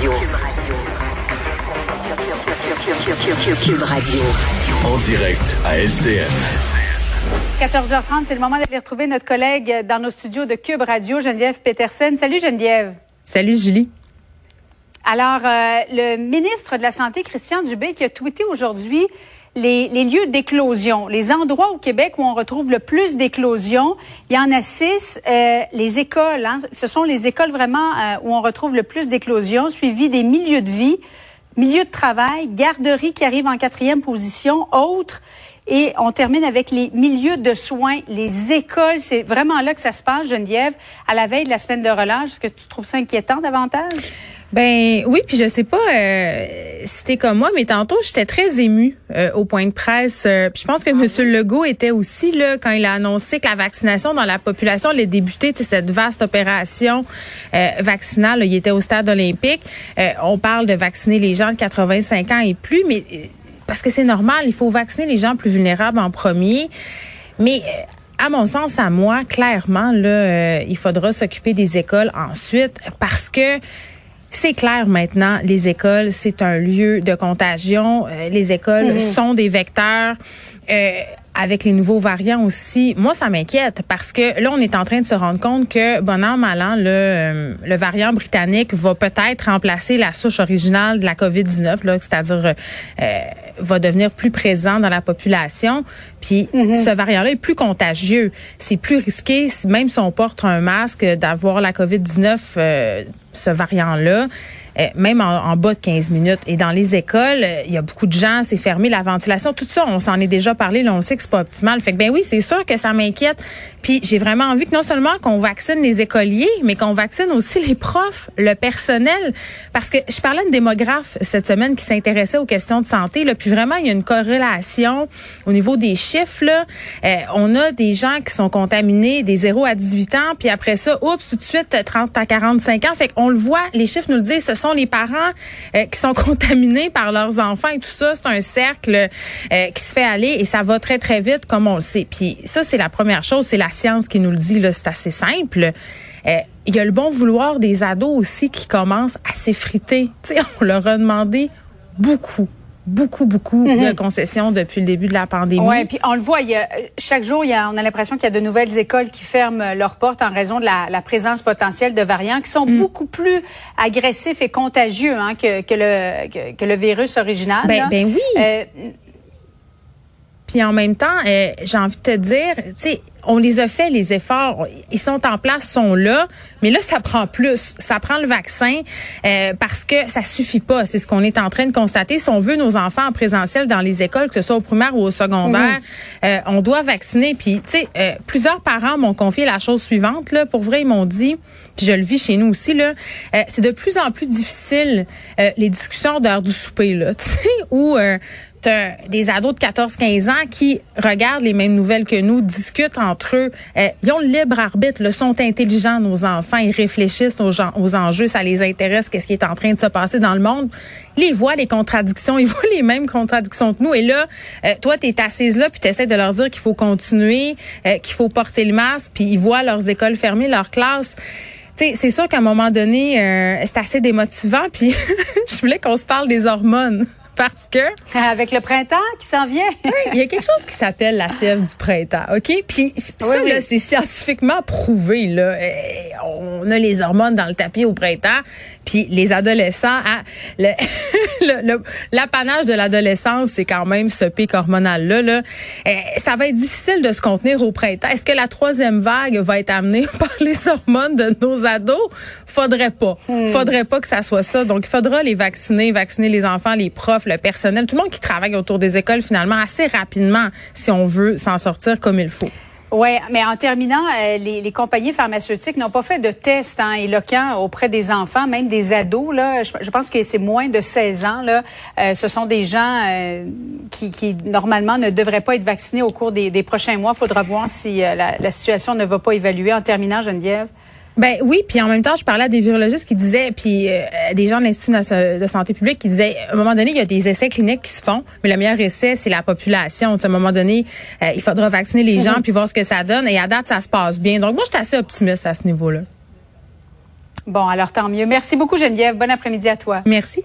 Cube Radio. Cube Radio. En direct à LCN. 14h30, c'est le moment d'aller retrouver notre collègue dans nos studios de Cube Radio, Geneviève Petersen. Salut Geneviève. Salut Julie. Alors, euh, le ministre de la Santé, Christian Dubé, qui a tweeté aujourd'hui les, les lieux d'éclosion, les endroits au Québec où on retrouve le plus d'éclosions. Il y en a six. Euh, les écoles, hein, ce sont les écoles vraiment euh, où on retrouve le plus d'éclosions, suivi des milieux de vie, milieux de travail, garderies qui arrivent en quatrième position, autres. Et on termine avec les milieux de soins, les écoles. C'est vraiment là que ça se passe, Geneviève, à la veille de la semaine de relâche. Est-ce que tu trouves ça inquiétant davantage? Ben oui, puis je sais pas euh, si t'es comme moi, mais tantôt j'étais très émue euh, au point de presse. Euh, puis je pense que M. Legault était aussi là quand il a annoncé que la vaccination dans la population allait débuter, tu sais, cette vaste opération euh, vaccinale. là, il était au stade olympique. Euh, on parle de vacciner les gens de 85 ans et plus, mais euh, parce que c'est normal, il faut vacciner les gens plus vulnérables en premier. Mais euh, à mon sens, à moi, clairement, là, euh, il faudra s'occuper des écoles ensuite parce que c'est clair maintenant, les écoles, c'est un lieu de contagion. Euh, les écoles sont des vecteurs. Euh, avec les nouveaux variants aussi, moi ça m'inquiète parce que là on est en train de se rendre compte que bon an mal an le le variant britannique va peut-être remplacer la souche originale de la Covid-19 là, c'est-à-dire euh, va devenir plus présent dans la population. Puis ce variant-là est plus contagieux, c'est plus risqué même si on porte un masque d'avoir la Covid-19 euh, ce variant-là. Euh, même en, en, bas de 15 minutes. Et dans les écoles, il y a beaucoup de gens, c'est fermé, la ventilation, tout ça, on s'en est déjà parlé, là, on sait que c'est pas optimal. Fait que ben oui, c'est sûr que ça m'inquiète. Puis j'ai vraiment envie que non seulement qu'on vaccine les écoliers, mais qu'on vaccine aussi les profs, le personnel. Parce que je parlais à démographe cette semaine qui s'intéressait aux questions de santé. Là, puis vraiment, il y a une corrélation au niveau des chiffres. Là. Euh, on a des gens qui sont contaminés des 0 à 18 ans, puis après ça, oups, tout de suite, 30 à 45 ans. Fait qu'on le voit, les chiffres nous le disent, ce sont les parents euh, qui sont contaminés par leurs enfants et tout ça. C'est un cercle euh, qui se fait aller et ça va très, très vite, comme on le sait. Puis ça, c'est la première chose. C'est la science qui nous le dit. C'est assez simple. Euh, il y a le bon vouloir des ados aussi qui commencent à s'effriter. On leur a demandé beaucoup beaucoup, beaucoup de concessions depuis le début de la pandémie. Oui, puis on le voit, il y a, chaque jour, il y a, on a l'impression qu'il y a de nouvelles écoles qui ferment leurs portes en raison de la, la présence potentielle de variants qui sont beaucoup plus agressifs et contagieux hein, que, que, le, que, que le virus original. Ben, ben oui. Euh, Puis en même temps, euh, j'ai envie de te dire, tu sais, on les a fait les efforts, ils sont en place, sont là, mais là ça prend plus, ça prend le vaccin euh, parce que ça suffit pas, c'est ce qu'on est en train de constater. Si on veut nos enfants en présentiel dans les écoles, que ce soit au primaire ou au secondaire, euh, on doit vacciner. Puis tu sais, euh, plusieurs parents m'ont confié la chose suivante là, pour vrai ils m'ont dit, puis je le vis chez nous aussi là, euh, c'est de plus en plus difficile euh, les discussions d'heure du souper là, tu sais, où t'as des ados de 14-15 ans qui regardent les mêmes nouvelles que nous, discutent entre eux. Euh, ils ont le libre arbitre, là, sont intelligents, nos enfants. Ils réfléchissent aux, gens, aux enjeux, ça les intéresse, qu'est-ce qui est en train de se passer dans le monde. Ils voient, les contradictions, ils voient les mêmes contradictions que nous. Et là, euh, toi, tu es assise là, puis tu essaies de leur dire qu'il faut continuer, euh, qu'il faut porter le masque, puis ils voient leurs écoles fermées, leurs classes. C'est sûr qu'à un moment donné, euh, c'est assez démotivant. Puis je voulais qu'on se parle des hormones parce que avec le printemps qui s'en vient. il y a quelque chose qui s'appelle la fièvre du printemps, OK? Puis ça, Oui, là, oui. c'est scientifiquement prouvé, là. Euh, on a les hormones dans le tapis au printemps, puis les adolescents, hein, le- le- le- l'apanage de l'adolescence, c'est quand même ce pic hormonal-là. Là. Euh, ça va être difficile de se contenir au printemps. Est-ce que la troisième vague va être amenée par les hormones de nos ados? Faudrait pas. Faudrait pas que ça soit ça. Donc, il faudra les vacciner, vacciner les enfants, les profs, le personnel, tout le monde qui travaille autour des écoles, finalement, assez rapidement, si on veut s'en sortir comme il faut. Oui, mais en terminant, euh, les, les, compagnies pharmaceutiques n'ont pas fait de tests hein, éloquents auprès des enfants, même des ados. Là, je, je pense que c'est moins de 16 ans. Là. Euh, ce sont des gens euh, qui, qui, normalement, ne devraient pas être vaccinés au cours des, des prochains mois. Il faudra voir si la, la situation ne va pas évaluer. En terminant, Geneviève. Ben oui, puis en même temps, je parlais à des virologistes qui disaient, puis euh, des gens de l'Institut de santé publique qui disaient, à un moment donné, il y a des essais cliniques qui se font, mais le meilleur essai, c'est la population. à un moment donné, euh, il faudra vacciner les gens mhm. puis voir ce que ça donne. Et à date, ça se passe bien. Donc moi, je suis assez optimiste à ce niveau-là. Bon, alors tant mieux. Merci beaucoup, Geneviève. Bon après-midi à toi. Merci.